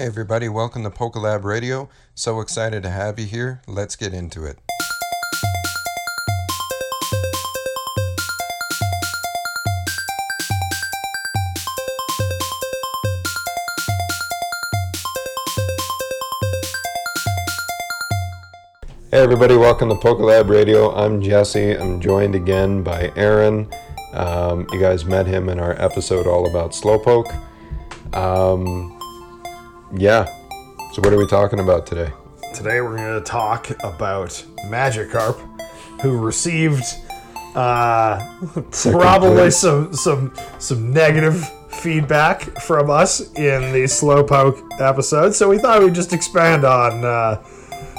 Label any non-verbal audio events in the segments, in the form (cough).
Hey everybody, welcome to Pokelab Radio. So excited to have you here. Let's get into it. Hey everybody, welcome to Pokelab Radio. I'm Jesse. I'm joined again by Aaron. Um, you guys met him in our episode all about Slowpoke. Um, yeah. So what are we talking about today? Today we're going to talk about Magikarp, who received uh, probably place. some some some negative feedback from us in the Slowpoke episode. So we thought we'd just expand on uh,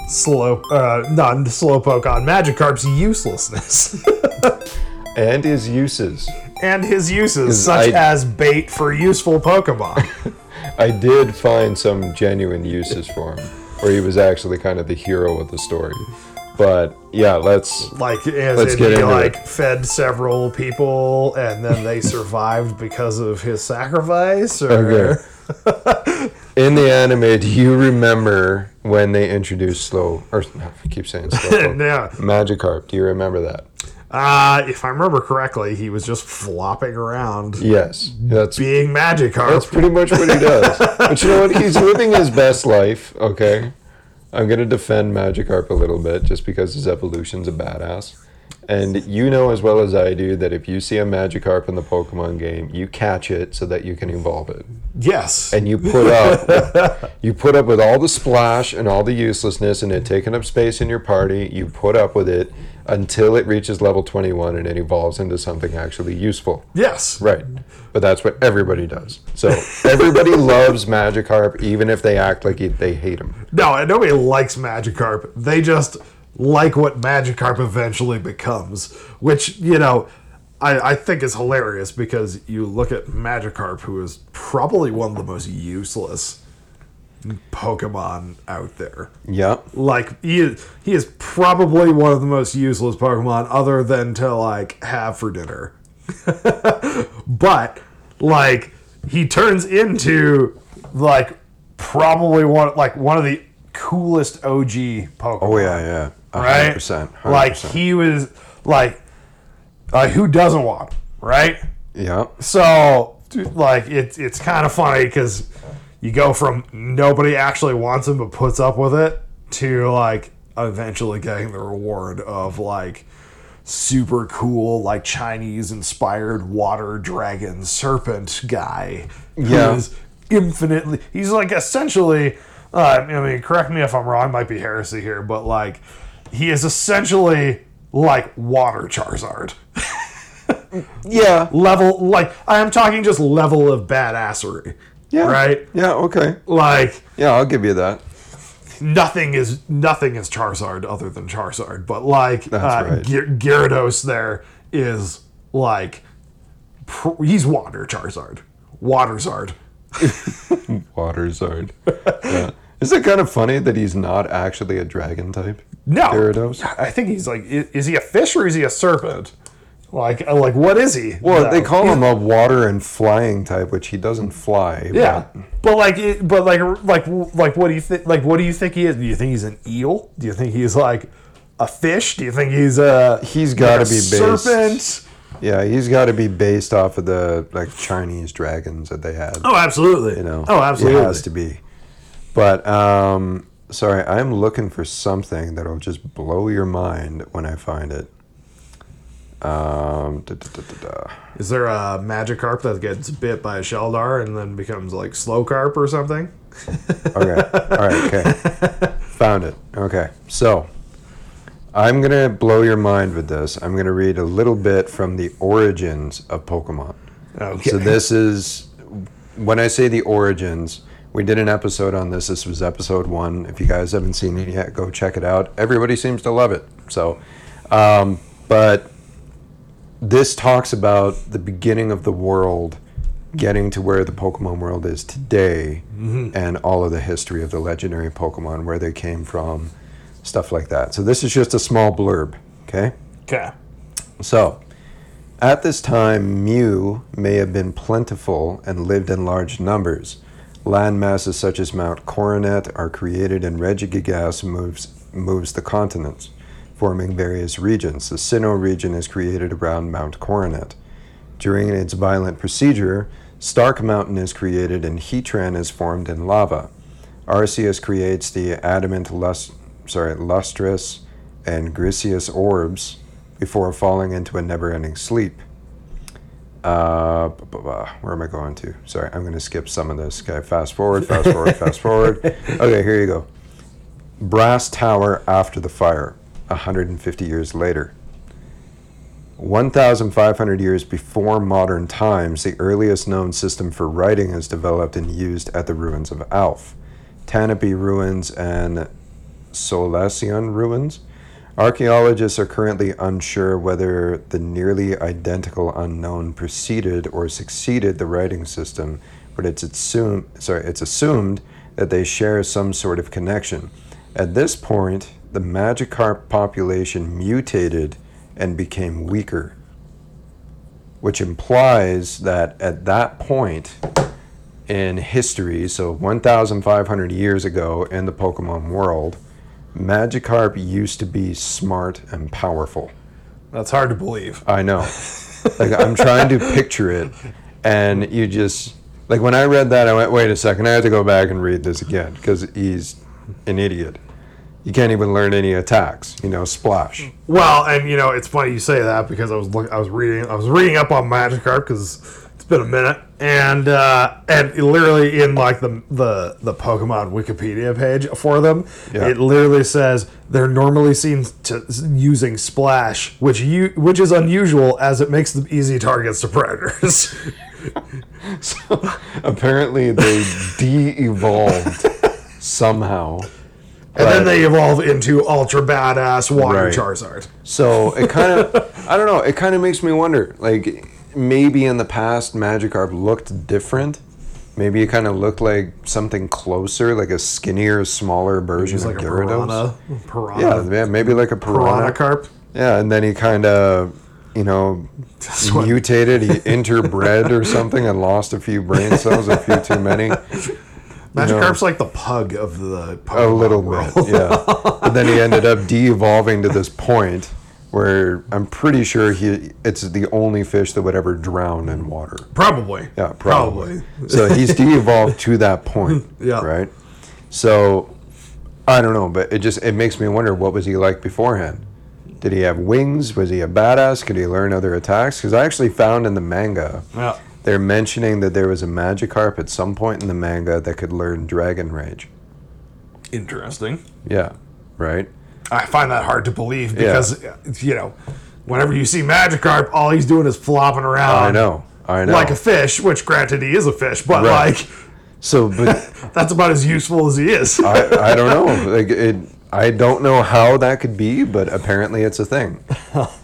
slow, uh, not Slowpoke, on Magikarp's uselessness (laughs) And his uses. and his uses, such I- as bait for useful Pokemon. (laughs) I did find some genuine uses for him, where he was actually kind of the hero of the story. But yeah, let's. like as Let's in he like it. fed several people and then they (laughs) survived because of his sacrifice or Okay. (laughs) In the anime, do you remember when they introduced Slow, or I keep saying Slow, (laughs) yeah Magikarp? Do you remember that? Uh, if i remember correctly he was just flopping around Yes, that's being Magikarp. That's pretty much what he does. (laughs) but you know what? He's living his best life, okay? I'm going to defend Magikarp a little bit just because his evolution's a badass. And you know as well as I do that if you see a Magikarp in the Pokemon game, you catch it so that you can evolve it. yes And you put up (laughs) you put up with all the splash and all the uselessness and it taking up space in your party. You put up with it until it reaches level 21 and it evolves into something actually useful. yes Right. But that's what everybody does. So everybody (laughs) loves Magikarp, even if they act like they hate him. no nobody likes Magikarp they just like what Magikarp eventually becomes which you know I, I think is hilarious because you look at Magikarp, who is probably one of the most useless Pokemon out there. Yep. Like he is, he is probably one of the most useless Pokemon, other than to like have for dinner. (laughs) but like he turns into like probably one like one of the coolest OG Pokemon Oh yeah, yeah. Right? hundred percent. hundred Like he was like, uh, who doesn't want him, right? Yeah. So like it's it's kind of funny because you go from nobody actually wants him but puts up with it to like eventually getting the reward of like super cool like Chinese inspired water dragon serpent guy Yeah. is infinitely he's like essentially uh, I mean correct me if I'm wrong might be heresy here but like he is essentially like water Charizard (laughs) Yeah. level like I'm talking just level of badassery. Yeah. Right? Yeah. Okay. Like Yeah, I'll give you that. nothing is nothing is Charizard other than Charizard, but like That's uh, right. Gy- Gyarados there is like pr- he's water Charizard. Water Zard. (laughs) Water Zard. yeah. Is it kind of funny that he's not actually a dragon type? No. Gyarados? I think he's like i- is he a fish or is he a serpent? Like uh, like what is he? Well, they No. call him a water and flying type, which he doesn't fly. Yeah, but- like, it, but like, like, like, what do you think? Like, what do you think he is? Do you think he's an eel? Do you think he's like a fish? Do you think he's a? He's like a be based- serpent. Yeah, he's got to be based off of the like Chinese dragons that they had. Oh, absolutely. you know. Oh, absolutely. It has to be. But um, sorry, I'm looking for something that'll just blow your mind when I find it. Um, da, da, da. Is there a Magikarp that gets bit by a Shellder and then becomes like Slowcarp or something? (laughs) Okay. All right. Okay. Found it. Okay. So I'm gonna blow your mind with this. I'm gonna read a little bit from the origins of Pokemon. Okay. So this is when I say the origins. We did an episode on this. This was episode one. If you guys haven't seen it yet, go check it out. Everybody seems to love it. So, um, but this talks about the beginning of the world getting to where the Pokemon world is today and all of the history of the legendary Pokemon, where they came from, stuff like that. So this is just a small blurb, okay? Okay. So, at this time, Mew may have been plentiful and lived in large numbers. Land masses such as Mount Coronet are created and Regigigas moves, moves the continents, forming various regions. The Sinnoh region is created around Mount Coronet. During its violent procedure, Stark Mountain is created and Heatran is formed in lava. Arceus creates the adamant lust, sorry, lustrous and griseous orbs before falling into a never-ending sleep. Uh, where am I going to? Sorry, I'm going to skip some of this. Okay, fast forward, fast forward, fast forward. (laughs) Okay, here you go. Brass Tower after the fire, 150 years later. 1,500 years before modern times, the earliest known system for writing is developed and used at the ruins of Alph, Tanoby ruins, and Solaceon ruins. Archaeologists are currently unsure whether the nearly identical Unown preceded or succeeded the writing system, but it's assumed, sorry, it's assumed that they share some sort of connection. At this point, the Magikarp population mutated and became weaker, which implies that at that point in history, so 1,500 years ago in the Pokemon world, Magikarp used to be smart and powerful. That's hard to believe. I know. (laughs) like I'm trying to picture it, and you just like when I read that, I went, "Wait a second, I have to go back and read this again because he's an idiot. You can't even learn any attacks. You know, splash. Well, and you know, it's funny you say that because I was look, I was reading I was reading up on Magikarp because been a minute, and uh, and literally in like the the the Pokemon Wikipedia page for them, Yeah. it literally says they're normally seen to, using Splash, which you which is unusual as it makes them easy targets to predators. (laughs) So apparently they de-evolved somehow. And then they evolve into ultra badass water Right. Charizard. So it kind of, I don't know, it kind of makes me wonder. Like maybe in the past, Magikarp looked different. Maybe it kind of looked like something closer, like a skinnier, smaller version of like a Gyarados. piranha. Piranha. Yeah, yeah, maybe like a Piranha piranha. carp. Yeah, and then he kind of, you know, mutated. He (laughs) interbred or something and lost a few brain cells, a few too many. Magikarp's like the pug of the A little world. bit, yeah. But then he ended up (laughs) de-evolving to this point where I'm pretty sure he it's the only fish that would ever drown in water. Probably. Yeah, probably. so he's (laughs) de-evolved to that point. (laughs) Yeah. Right. So I don't know, but it just it makes me wonder what was he like beforehand. Did he have wings? Was he a badass? Could he learn other attacks? Because I actually found in the manga Yeah. they're mentioning that there was a Magikarp at some point in the manga that could learn Dragon Rage. Interesting. Yeah. Right. I find that hard to believe because you know, whenever you see Magikarp, all he's doing is flopping around. I know. I know. Like a fish, which granted he is a fish, but Right. like so, but (laughs) that's about as useful as he is. I, I don't know. (laughs) Like it, I don't know how that could be, but apparently it's a thing. (laughs)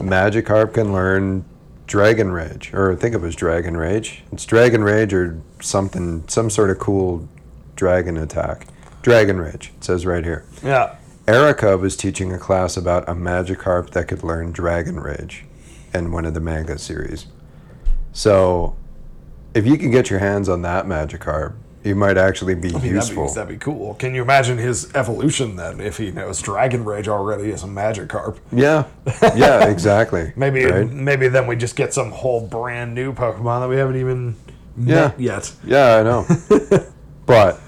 Magikarp can learn Dragon Rage, or I think it was Dragon Rage. It's Dragon Rage or something, some sort of cool dragon attack. Dragon Rage. It says right here. yeah. Erika was teaching a class about a Magikarp that could learn Dragon Rage in one of the manga series. So, if you can get your hands on that Magikarp, you might actually be I mean, that'd, useful. be, that'd be cool. Can you imagine his evolution then if he knows Dragon Rage already as a Magikarp? Yeah, yeah, (laughs) exactly. Maybe right? maybe then we just get some whole brand new Pokemon that we haven't even Yeah. met yet. Yeah, I know. (laughs) but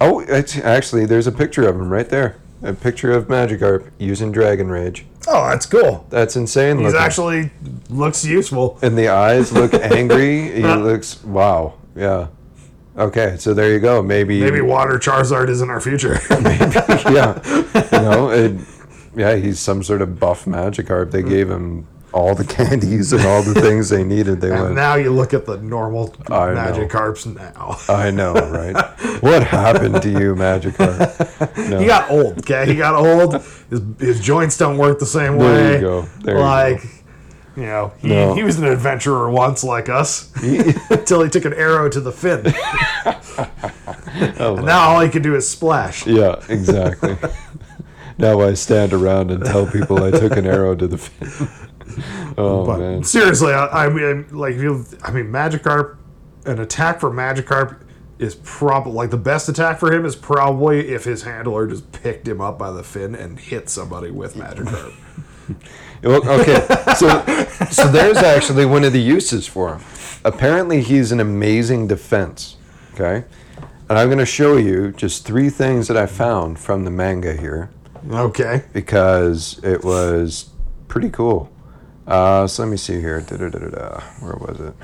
oh, it's actually there's a picture of him right there. A picture of Magikarp using Dragon Rage. Oh, that's cool. That's insane. He's looking. actually looks useful. and the eyes look (laughs) angry. he looks wow. Yeah. Okay, so there you go. Maybe Maybe Water Charizard is in our future. (laughs) yeah. You know, it, yeah, he's some sort of buff Magikarp. They gave him all the (laughs) candies and all the things they needed. They and went. now you look at the normal I know. Magikarps now. I know, (laughs) right? what happened to you, magic Magikarp? (laughs) No. He got old, okay? He got old. His, his joints don't work the same way. There you go. There you like, you know, he, No. he was an adventurer once like us until he took an arrow to the fin. Oh, and now all he can do is splash. Yeah, exactly. now I stand around and tell people I took an arrow to the fin. Oh But man. seriously, I, I mean, like, you, I mean, Magikarp, an attack for Magikarp is probably like the best attack for him is probably if his handler just picked him up by the fin and hit somebody with Magikarp. (laughs) Well, okay, so so there's actually one of the uses for him. Apparently, he's an amazing defense. Okay, and I'm going to show you just three things that I found from the manga here okay. because it was pretty cool. Uh, so let me see here. Da-da-da-da-da. Where was it?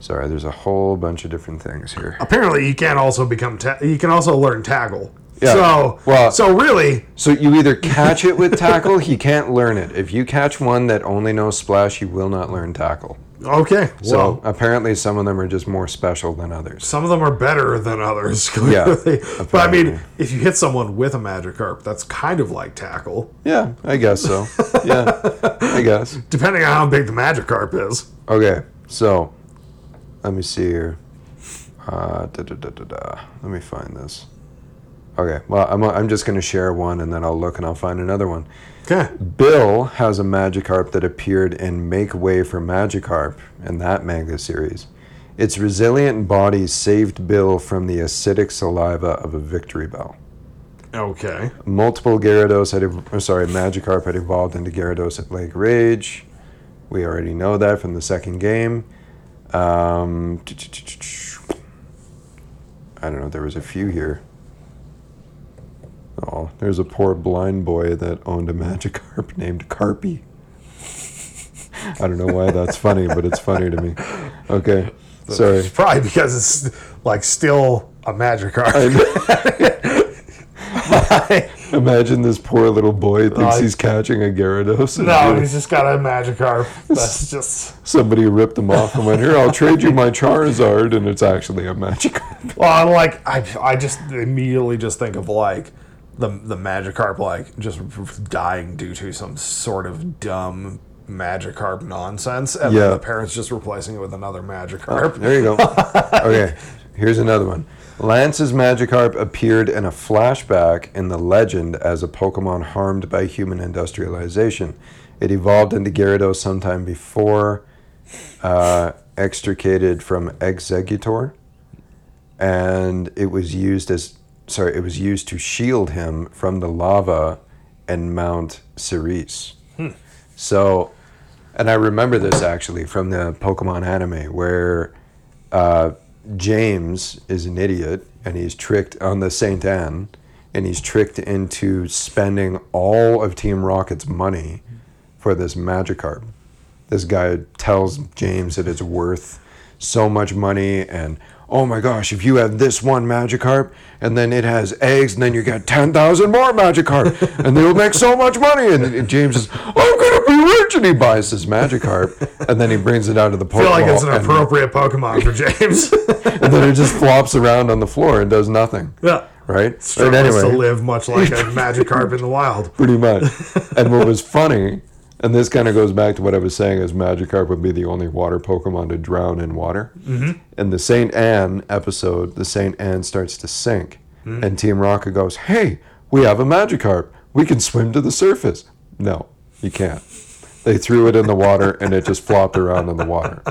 Sorry, there's a whole bunch of different things here. Apparently, you can also become ta- you can also learn tackle. Yeah, So well- so really, So you either catch it with tackle, he can't learn it. If you catch one that only knows splash, you will not learn tackle. Okay. So Well, apparently, some of them are just more special than others. some of them are better than others. (laughs) Yeah, Clearly. but I mean, if you hit someone with a Magikarp, that's kind of like tackle, Yeah, I guess so. Yeah, I guess. (laughs) depending on how big the Magikarp is. Okay, so let me see here. Uh, da, da, da, da, da. Let me find this. Okay, well, I'm, I'm just going to share one and then I'll look and I'll find another one. Okay. Bill has a Magikarp that appeared in Make Way for Magikarp in that manga series. Its resilient body saved Bill from the acidic saliva of a Victreebel. Okay. Multiple Gyarados had, ev- uh, sorry, Magikarp had evolved into Gyarados at Lake Rage. We already know that from the second game. Um, (tsk) I don't know. There was a few here. There's a poor blind boy that owned a Magikarp (laughs) named Carpy. I don't know why that's funny, but it's funny to me. Okay, sorry. It's probably because it's like still a Magikarp. (laughs) (laughs) Imagine this poor little boy thinks I- he's catching a Gyarados. no, he's just got a Magikarp. That's just. Somebody ripped him off and went, "Here, I'll trade you my Charizard," and it's actually a Magikarp. Well, I'm like I, I just immediately just think of like the the Magikarp like just dying due to some sort of dumb Magikarp nonsense, and Yeah. then the parents just replacing it with another Magikarp. There you go. (laughs) Okay, here's another one. Lance's Magikarp appeared in a flashback in the legend as a Pokemon harmed by human industrialization. It evolved into Gyarados sometime before uh, extricated from Executor, and it was used as sorry, it was used to shield him from the lava and Mount Cerise. So, and I remember this actually from the Pokemon anime where uh, James is an idiot and he's tricked on the Saint Anne and he's tricked into spending all of Team Rocket's money for this Magikarp. This guy tells James that it's worth so much money and oh my gosh, if you have this one Magikarp and then it has eggs and then you get 10,000 more Magikarp (laughs) and they'll make so much money. And, and James says, I'm going to be rich. And he buys this Magikarp and then he brings it out of the Pokeball. I feel like it's an and- appropriate Pokemon for James. (laughs) and then it just flops around on the floor and does nothing. yeah. Right? Struggles But to live much like a Magikarp in the wild. (laughs) pretty much. and what was funny, and this kind of goes back to what I was saying, is Magikarp would be the only water Pokemon to drown in water. Mm-hmm. In the Saint Anne episode, the Saint Anne starts to sink, and Team Rocket goes, "Hey, we have a Magikarp. We can swim to the surface." No, you can't. They threw it in the water, and it just flopped around in the water.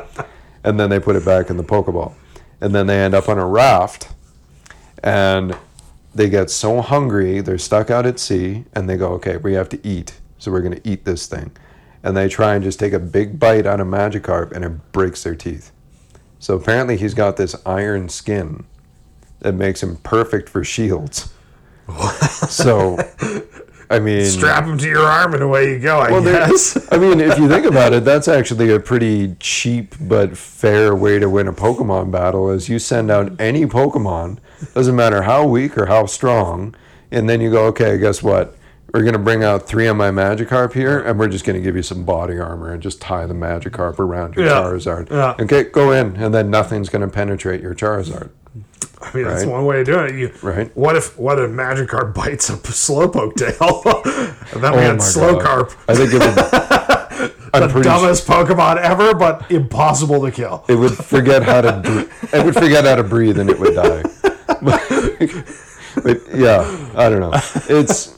And then they put it back in the Pokeball, and then they end up on a raft, and they get so hungry, they're stuck out at sea, and they go, okay, we have to eat. So we're going to eat this thing. And they try and just take a big bite out of Magikarp, and it breaks their teeth. So apparently, he's got this iron skin that makes him perfect for shields. so, I mean, Strap him to your arm and away you go, I well, guess. I mean, if you think (laughs) about it, that's actually a pretty cheap but fair way to win a Pokemon battle. Is you send out any Pokemon, doesn't matter how weak or how strong, and then you go, okay, guess what? We're gonna bring out three of my Magikarp here, and we're just gonna give you some body armor and just tie the Magikarp around your Yeah. Charizard. Yeah. Okay, go in, and then nothing's gonna penetrate your Charizard. I mean, that's Right. one way of doing it. You, Right. What if what if Magikarp bites a (laughs) Slowpoke tail? and (laughs) then we Oh had Slowcarp, I think it would. (laughs) I'm the pretty dumbest Pokemon ever, but impossible to kill. it would forget how to br- it would forget how to breathe and it would die but yeah i don't know it's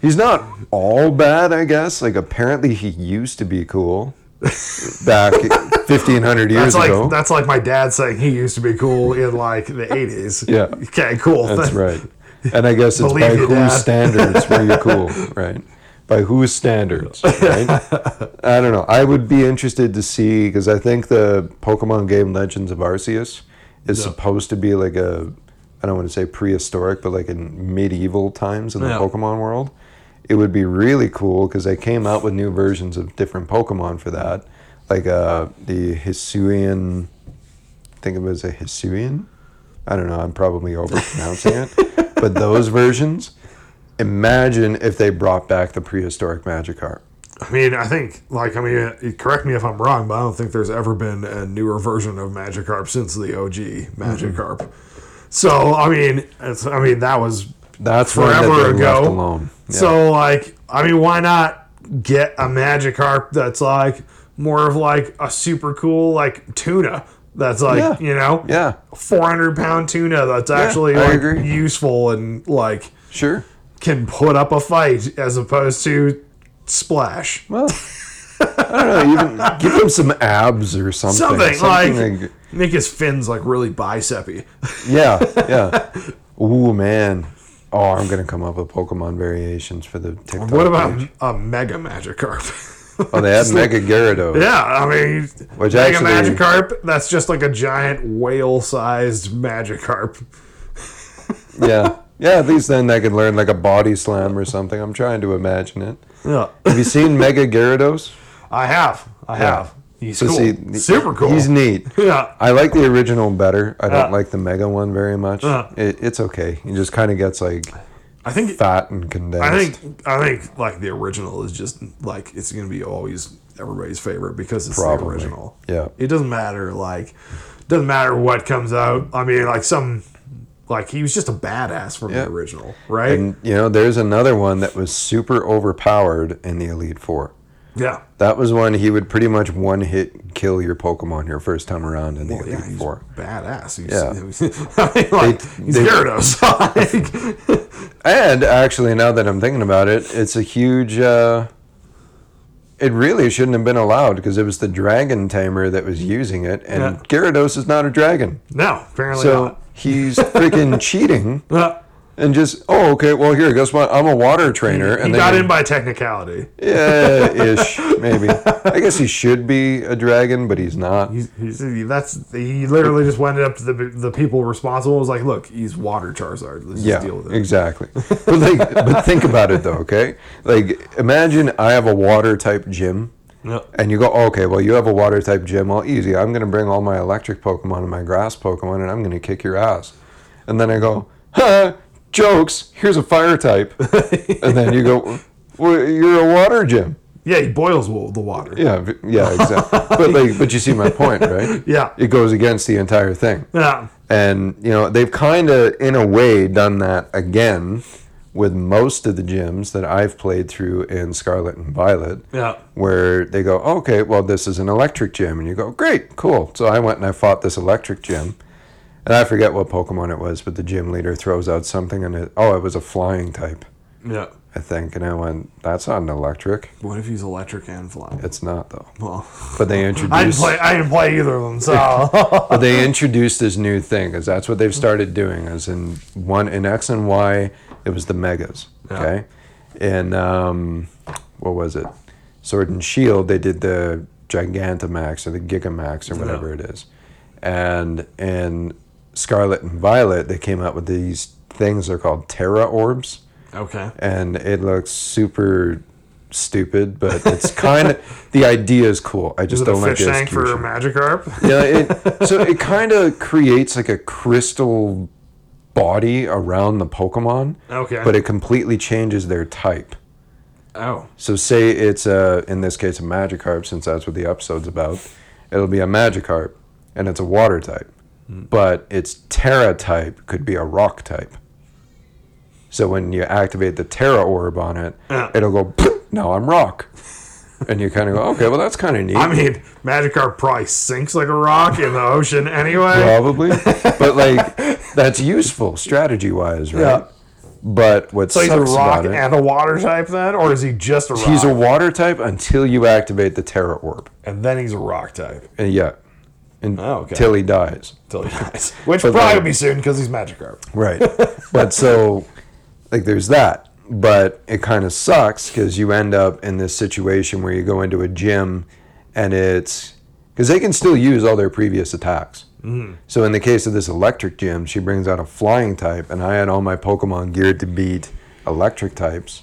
he's not all bad i guess like apparently he used to be cool back 1500 years That's like ago. that's like my dad saying he used to be cool in like the (laughs) eighties. Yeah. Okay, cool. That's (laughs) right. And I guess it's by whose Dad. standards were you (laughs) cool, right? By whose standards, right? I don't know. I would be interested to see because I think the Pokemon game Legends of Arceus is Yeah. supposed to be like a, I don't want to say prehistoric, but like in medieval times in the Yeah. Pokemon world. It would be really cool because they came out with new versions of different Pokemon for that, like uh, the Hisuian. I think it was a Hisuian. I don't know. I'm probably overpronouncing it, (laughs) but those versions. Imagine if they brought back the prehistoric Magikarp. I mean, I think like I mean, correct me if I'm wrong, but I don't think there's ever been a newer version of Magikarp since the OG Magikarp. So I mean, it's, I mean that was That's that forever left ago. alone. Yeah. So like, I mean, why not get a Magikarp that's like more of like a super cool like tuna that's like Yeah. you know yeah, 400 pound tuna that's actually I like agree. useful and like sure. can put up a fight as opposed to splash. Well, I don't know. Even give him some abs or something. Something, like, like- make his fins like really bicepy. yeah, yeah. Ooh, man. Oh, I'm gonna come up with Pokemon variations for the TikTok. what about page. a Mega Magikarp? Oh, they had (laughs) Mega Gyarados. yeah, I mean, Which Mega actually- Magikarp. That's just like a giant whale-sized Magikarp. yeah, (laughs) yeah. At least then they could learn like a body slam or something. I'm trying to imagine it. Yeah, Have you seen Mega Gyarados? (laughs) I have. I have. He's So cool. see, Super cool. He's neat. (laughs) yeah. I like the original better. I don't Yeah. like the Mega one very much. Yeah. It, it's okay. He just kind of gets like I think fat and condensed. I think I think like the original is just like it's gonna be always everybody's favorite because it's Probably. the original. Yeah. It doesn't matter like doesn't matter what comes out. I mean like some like he was just a badass from Yeah. the original, right? And you know, there's another one that was super overpowered in the Elite Four. Yeah. That was one he would pretty much one hit kill your Pokemon your first time around in the Well, Elite yeah, he's Four. badass. He's, Yeah. (laughs) I mean, like, he's they- Gyarados. (laughs) (laughs) And actually, now that I'm thinking about it, it's a huge. Uh, it really shouldn't have been allowed because it was the dragon tamer that was using it, and Yeah. Gyarados is not a dragon. no, apparently So not. he's freaking cheating and just, oh, okay, well, here, guess what? I'm a water trainer. and he got in by technicality. Yeah, ish, (laughs) maybe. I guess he should be a dragon, but he's not. He's, he's, that's he literally just went up to the the people responsible. and Was like, look, he's water Charizard. Let's Yeah, just deal with it. exactly. But like, but think about it though, okay? Like, imagine I have a water type gym, Yeah. and you go, oh, okay, well, you have a water type gym. Well, easy. I'm gonna bring all my electric Pokemon and my grass Pokemon, and I'm gonna kick your ass. And then I go, huh? Jokes. Here's a fire type, (laughs) and then you go, well, you're a water gym. Yeah, he boils the water. Yeah, yeah, exactly. (laughs) but like, but you see my point, right? (laughs) Yeah. It goes against the entire thing. Yeah. And you know they've kind of, in a way, done that again with most of the gyms that I've played through in Scarlet and Violet, Yeah. where they go, okay, well this is an electric gym, and you go, great, cool. So I went and I fought this electric gym, and I forget what Pokemon it was, but the gym leader throws out something, and it, oh, it was a flying type, Yeah. I think, and I went, that's not an electric. What if he's electric and flying? It's not though. Well, But they (laughs) I didn't introduced. play. I didn't play either of them. So (laughs) but they introduced this new thing because that's what they've started doing. As in one in X and Y, it was the megas. Yeah. Okay, and um, what was it? Sword and Shield. They did the Gigantamax or the Gigamax or whatever Yeah. it is, and in Scarlet and Violet, they came out with these things. They're called Tera Orbs, okay. and it looks super stupid, but it's kind of (laughs) the idea is cool. I just don't like fish the tank for Magikarp? yeah, it, (laughs) so it kind of creates like a crystal body around the Pokemon, Okay. but it completely changes their type. oh. So say it's a, in this case, a Magikarp, since that's what the episode's about. It'll be a Magikarp, and it's a water type. But its Terra type could be a rock type. So when you activate the Tera orb on it, Yeah. it'll go. No, I'm rock, and you kind of go, okay, well that's kind of neat. I mean, Magikarp probably sinks like a rock in the ocean anyway. Probably. but like (laughs) that's useful strategy wise, right? Yeah. But what's So he's a rock it, and a water type then, or is he just a rock? he's a water type until you activate the Tera Orb. and then he's a rock type And yeah, and Oh, okay. until he dies. until he dies, (laughs) which But probably then- will be soon because he's Magikarp. Right. (laughs) but so, like, there's that. But it kind of sucks because you end up in this situation where you go into a gym and it's because they can still use all their previous attacks. Mm. So in the case of this electric gym, she brings out a flying type, and I had all my Pokemon geared to beat electric types,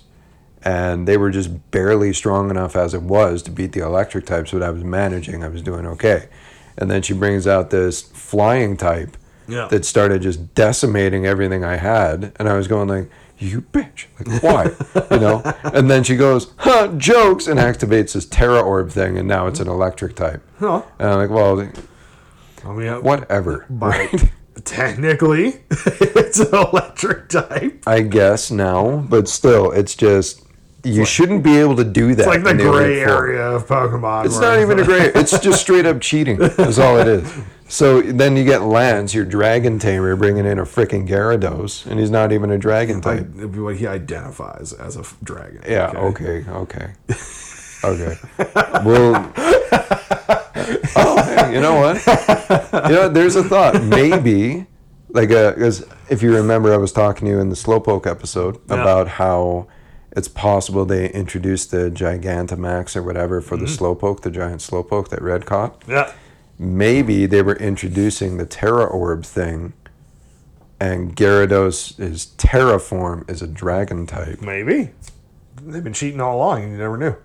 and they were just barely strong enough as it was to beat the electric types. But I was managing, I was doing okay. And then she brings out this flying type Yeah. that started just decimating everything I had, and I was going like, "You bitch! Like why?" (laughs) you know. And then she goes, "Huh, jokes," and activates this Tera Orb thing, and now it's an electric type. Huh. And I'm like, "Well, I mean, whatever." (laughs) But technically, (laughs) it's an electric type. I guess now, but still, it's just you shouldn't be able to do that. It's like the gray area of Pokemon. It's not even a gray. It's just straight up cheating. Is all it is. (laughs) So then you get Lance, your dragon tamer, bringing in a freaking Gyarados, and he's not even a dragon type. Like, what he identifies as a f- dragon. Yeah. Okay. Okay. (laughs) Okay. well. Oh, hey, you know what? You know, there's a thought. Maybe, like, uh, because if you remember, I was talking to you in the Slowpoke episode Yeah. about how it's possible they introduced the Gigantamax or whatever for the mm-hmm. Slowpoke, the giant Slowpoke that Red caught. Yeah. Maybe they were introducing the Tera Orb thing, and Gyarados' is Terra form is a dragon type. Maybe. They've been cheating all along and you never knew.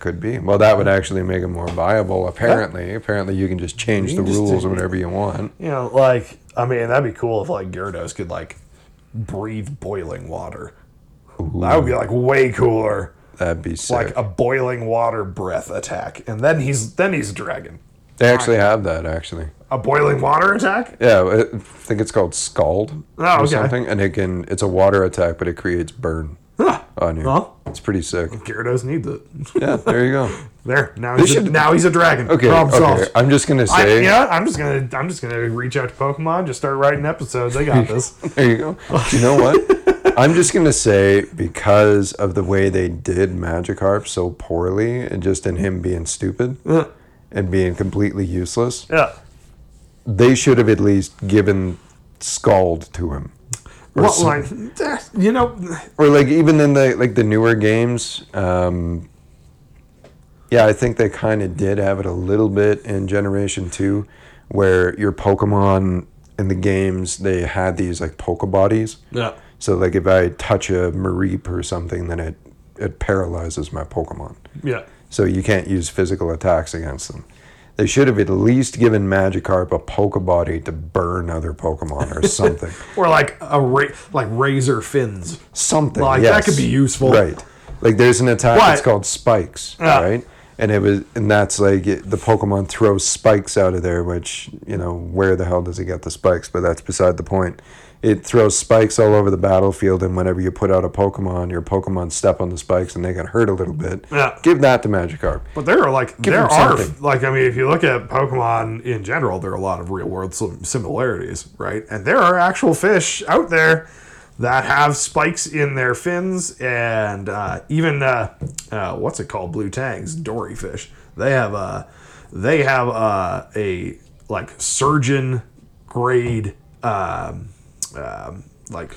Could be. Well, that would actually make it more viable. Apparently, apparently you can just change You the just rules do- whenever you want. You know, like, I mean, that'd be cool if, like, Gyarados could, like, breathe boiling water. That would be, like, way cooler. That'd be sick. Like a boiling water breath attack. And then he's then he's a dragon. they actually have that. Actually, A boiling water attack? yeah. I think it's called Scald Oh, or okay. something, and it can. It's a water attack, but it creates burn Huh. on you. Well, It's pretty sick. Gyarados needs it. Yeah. There you go. (laughs) There. Now he's, a, should- now he's a dragon. Okay. Problem Okay. solved. I'm just gonna I, say. yeah, I'm just gonna I'm just gonna reach out to Pokemon, just start writing episodes. I got (laughs) this. There you go. you know what? (laughs) I'm just gonna say because of the way they did Magikarp so poorly, and just in him being stupid Yeah. and being completely useless, yeah. they should have at least given Scald to him. Or, Well, some- like you know, or like even in the like the newer games, um, yeah, I think they kind of did have it a little bit in Generation Two, where your Pokemon in the games they had these like Pokebodies. yeah. So like if I touch a Mareep or something, then it it paralyzes my Pokemon. Yeah. So you can't use physical attacks against them. They should have at least given Magikarp a Pokebody to burn other Pokemon or (laughs) something. Or like a ra- like razor fins. something. Like, yes. that could be useful. Right. Like there's an attack that's called spikes, Yeah. right? And it was, and that's like it, the Pokemon throws spikes out of there, which you know where the hell does it get the spikes? But that's beside the point. It throws spikes all over the battlefield, and whenever you put out a Pokemon, your Pokemon step on the spikes and they get hurt a little bit. Yeah. Give that to Magikarp. But there are like there them are something. like I mean, if you look at Pokemon in general, there are a lot of real world similarities, right? And there are actual fish out there that have spikes in their fins, and uh, even uh, uh, what's it called, blue tangs, dory fish. They have a they have uh, a like surgeon grade. Um, um, like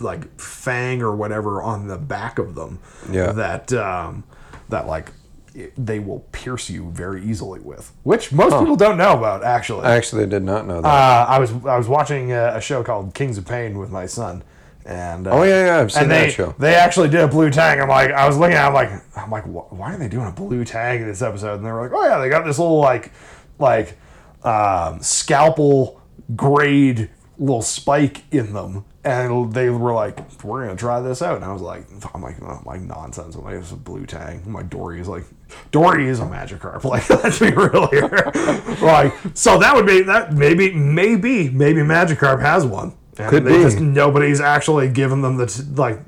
like fang or whatever on the back of them Yeah. that um, that like it- they will pierce you very easily with which most people don't know about actually I actually did not know that. uh, I was I was watching a, a show called Kings of Pain with my son, and uh, Oh, yeah, yeah, I've seen that they, show. They actually did a blue tag. I'm like, I was looking at, it, I'm like, I'm like, why are they doing a blue tag in this episode? And they were like, oh yeah, they got this little like, like, um, scalpel grade little spike in them. And they were like, "We're gonna try this out," and I was like, "I'm like, oh, like nonsense." I'm like, "It's a blue tag." My Dory is like, Dory is a Magikarp. (laughs) Like, let's be real here. (laughs) like, so that would be that. Maybe, maybe, maybe Magikarp has one. And Could be. Just, nobody's actually given them the t- like.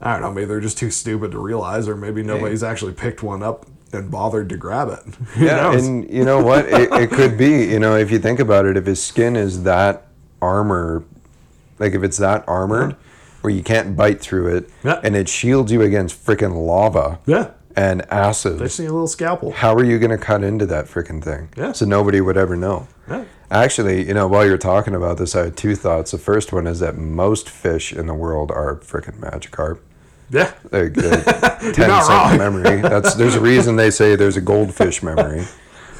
I don't know. Maybe they're just too stupid to realize, or maybe nobody's actually picked one up and bothered to grab it. (laughs) Yeah, and you know what? It, it could be. You know, if you think about it, if his skin is that armor, like if it's that armored, where you can't bite through it, Yeah. and it shields you against freaking lava Yeah. and acid. They just need a little scalpel. How are you going to cut into that freaking thing? Yeah. So nobody would ever know. Yeah. Actually, you know, while you're talking about this, I had two thoughts. The first one is that most fish in the world are freaking Magikarp. Yeah. Like, uh, 10 not second wrong. memory. That's there's a reason they say there's a goldfish memory. (laughs)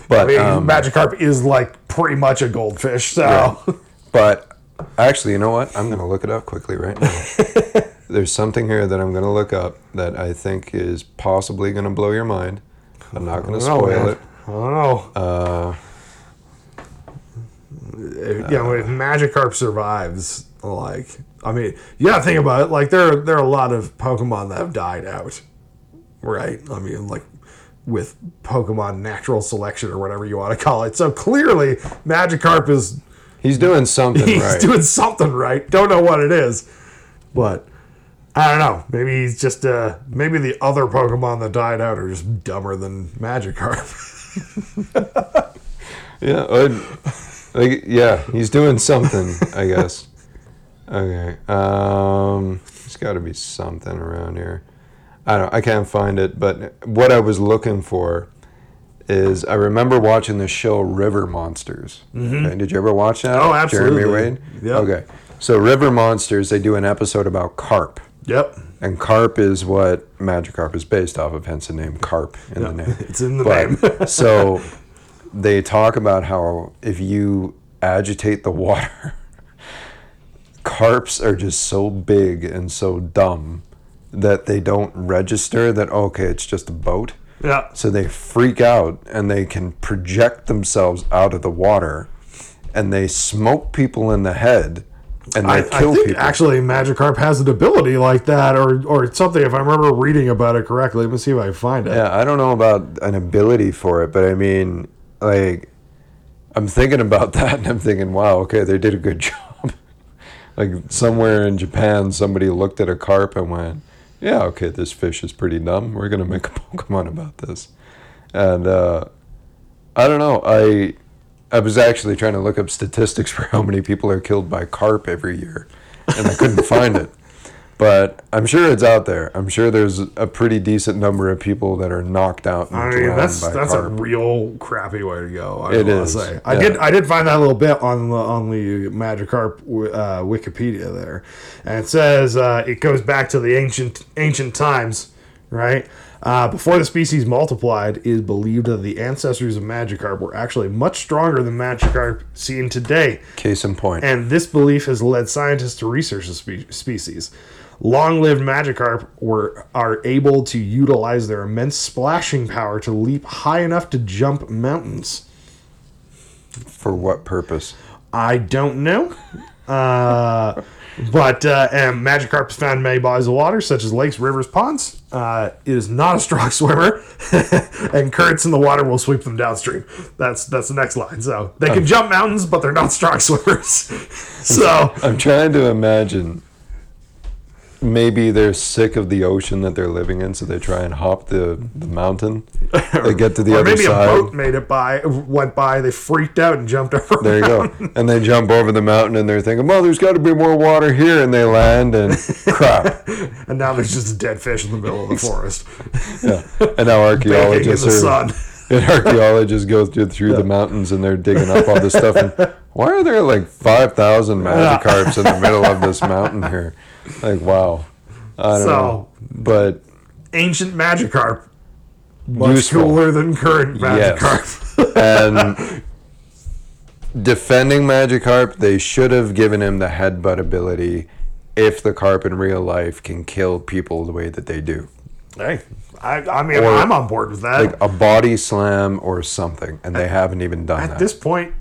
But I mean, um, Magikarp is like pretty much a goldfish, so (laughs) but actually, you know what? I'm gonna look it up quickly right now. (laughs) there's something here that I'm gonna look up that I think is possibly gonna blow your mind. I'm not gonna I don't know, spoil it. I don't know. Uh, you know, if Magikarp survives, like, I mean, you gotta think about it. Like, there, there are a lot of Pokemon that have died out, right? I mean, like, with Pokemon natural selection or whatever you want to call it. So clearly, Magikarp is he's doing something he's right. doing something right. Don't know what it is, but I don't know. Maybe he's just uh, maybe the other Pokemon that died out are just dumber than Magikarp. (laughs) Yeah, I'd- like yeah, he's doing something, I guess. Okay, um, there's got to be something around here. I don't, I can't find it, but what I was looking for is I remember watching the show River Monsters. Okay, did you ever watch that? Mm-hmm. Oh, absolutely. Jeremy Wade. Yep. Okay, so River Monsters, they do an episode about carp. yep. And carp is what Magikarp is based off of, hence the name carp in the name. (laughs) It's in the name. (laughs) So (laughs) they talk about how if you agitate the water, carps are just so big and so dumb that they don't register that okay, it's just a boat. Yeah. So they freak out and they can project themselves out of the water and they smoke people in the head and they I, I kill think people. actually Magikarp has an ability like that, or or something. If I remember reading about it correctly, let me see if I can find it. Yeah, I don't know about an ability for it, but I mean, like, I'm thinking about (laughs) that and I'm thinking, wow, okay, they did a good (laughs) job. like, somewhere in Japan, somebody looked at a carp and went, yeah, okay, this fish is pretty dumb. We're to make a (laughs) Pokemon about this. And, uh, I don't know. I. I was actually trying to look up statistics for how many people are killed by carp every year, and I couldn't find it. But I'm sure it's out there. I'm sure there's a pretty decent number of people that are knocked out and I mean that's that's a real crappy way to go. I It Say. I yeah. did I did find that little bit on the on the Magikarp uh, Wikipedia there, and it says uh, it goes back to the ancient ancient times, right? Uh, before the species multiplied, it is believed that the ancestors of Magikarp were actually much stronger than Magikarp seen today. Case in point. and this belief has led scientists to research the spe- species. Long-lived Magikarp were are able to utilize their immense splashing power to leap high enough to jump mountains. for what purpose? I don't know. Uh, but uh, and Magikarp is found in many bodies of water, such as lakes, rivers, ponds. Uh, it is not a strong (laughs) swimmer, (laughs) and currents in the water will sweep them downstream. That's that's the next line. So they can jump mountains, but they're not (laughs) strong swimmers. so I'm trying to imagine. Maybe they're sick of the ocean that they're living in, so they try and hop the, the mountain. They (laughs) get to the or other maybe side. a boat made it by, went by. They freaked out and jumped over. There you go. And they jump over the mountain and they're thinking, well, there's got to be more water here. And they land and (laughs) crap. and now there's just a dead fish in the middle of the (laughs) forest. Yeah. And now archaeologists are. sun. And archaeologists go through, through the mountains and they're digging up all this stuff. And why are there like 5,000 Magikarps in the middle of this mountain here? Like, wow. I don't So- know. But Ancient Magikarp, much Useful. cooler than current Yes. Magikarp. and (laughs) defending Magikarp, they should have given him the headbutt ability if the carp in real life can kill people the way that they do. hey, I, I mean, Or- I'm on board with that. Like a body slam or something, and they haven't even done At that. At this point,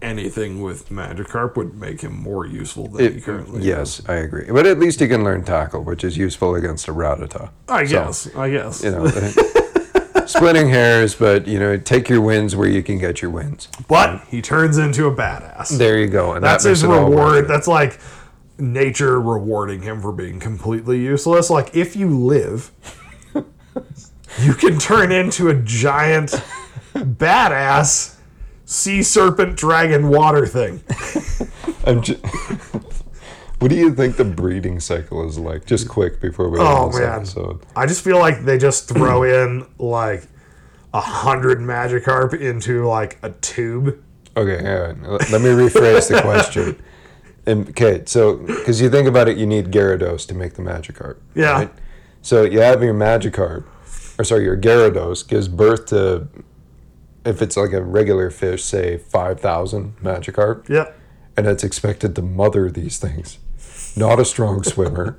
anything with Magikarp would make him more useful than he It- currently is. yes, I agree. But at least he can learn tackle, which is useful against a Rattata. I So, guess. I guess. you know, (laughs) splitting hairs, but you know, take your wins where you can get your wins. But he turns into a badass. There you go, and That's that his it all worth reward. That's like nature rewarding him for being completely useless. Like if you live, (laughs) you can turn into a giant badass sea serpent dragon water thing. (laughs) I'm ju- (laughs) What do you think the breeding cycle is like? Just quick before we Oh this man, episode. I just feel like they just throw (clears throat) in like a hundred Magikarp into like a tube. Okay. Let let me rephrase the question. (laughs) And, okay, so because you think about it, you need Gyarados to make the Magikarp. Yeah. So you have your Magikarp, or sorry, your Gyarados gives birth to, if it's like a regular fish, say five thousand Magikarp, Yep. and it's expected to mother these things. Not a strong swimmer.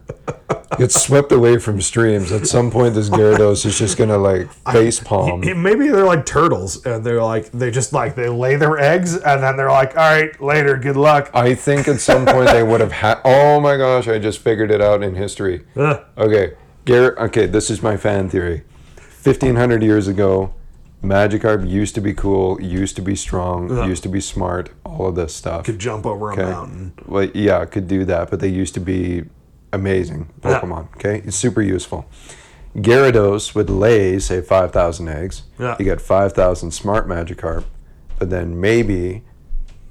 Gets swept away from streams. At some point, this Gyarados is just gonna like (laughs) face palm. Maybe they're like turtles, and they're like they just like they lay their eggs, and then they're like, all right, later, good luck. I think at some point they would have had. Oh my gosh! I just figured it out in history. Ugh. Okay, Garrett. Okay, this is my fan theory. Fifteen hundred years ago, Magikarp used to be cool, used to be strong, Yeah. used to be smart. All of this stuff. Could jump over a mountain. Well, yeah, could do that, but they used to be amazing Yeah. Pokemon. Okay, it's super useful. Gyarados would lay, say, five thousand eggs. Yeah. You get five thousand smart Magikarp, but then maybe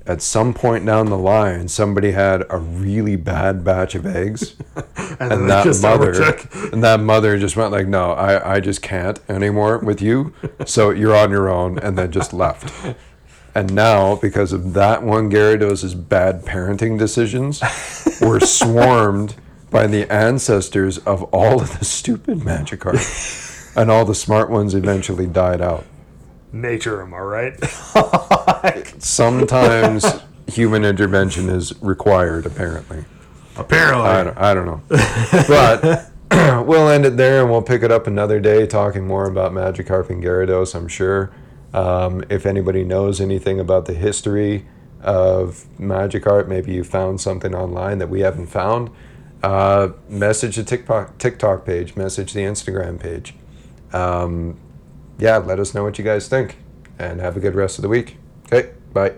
at some point down the line, somebody had a really bad batch of eggs, (laughs) (laughs) And, and that mother, and that mother just went like, "No, I, I just can't anymore with you. So you're on your own," and then just left. And now, because of that one Gyarados' bad parenting decisions, we're swarmed by the ancestors of all of the stupid Magikarp. and all the smart ones eventually died out. Nature, am I right? (laughs) Sometimes human intervention is required, apparently. Apparently. I don't, I don't know. But (laughs) (clears throat) we'll end it there and we'll pick it up another day talking more about Magikarp and Gyarados, I'm sure. Um, if anybody knows anything about the history of Magikarp, maybe you found something online that we haven't found, uh, message the TikTok, TikTok page, message the Instagram page. Um, yeah, let us know what you guys think and have a good rest of the week. Okay, bye.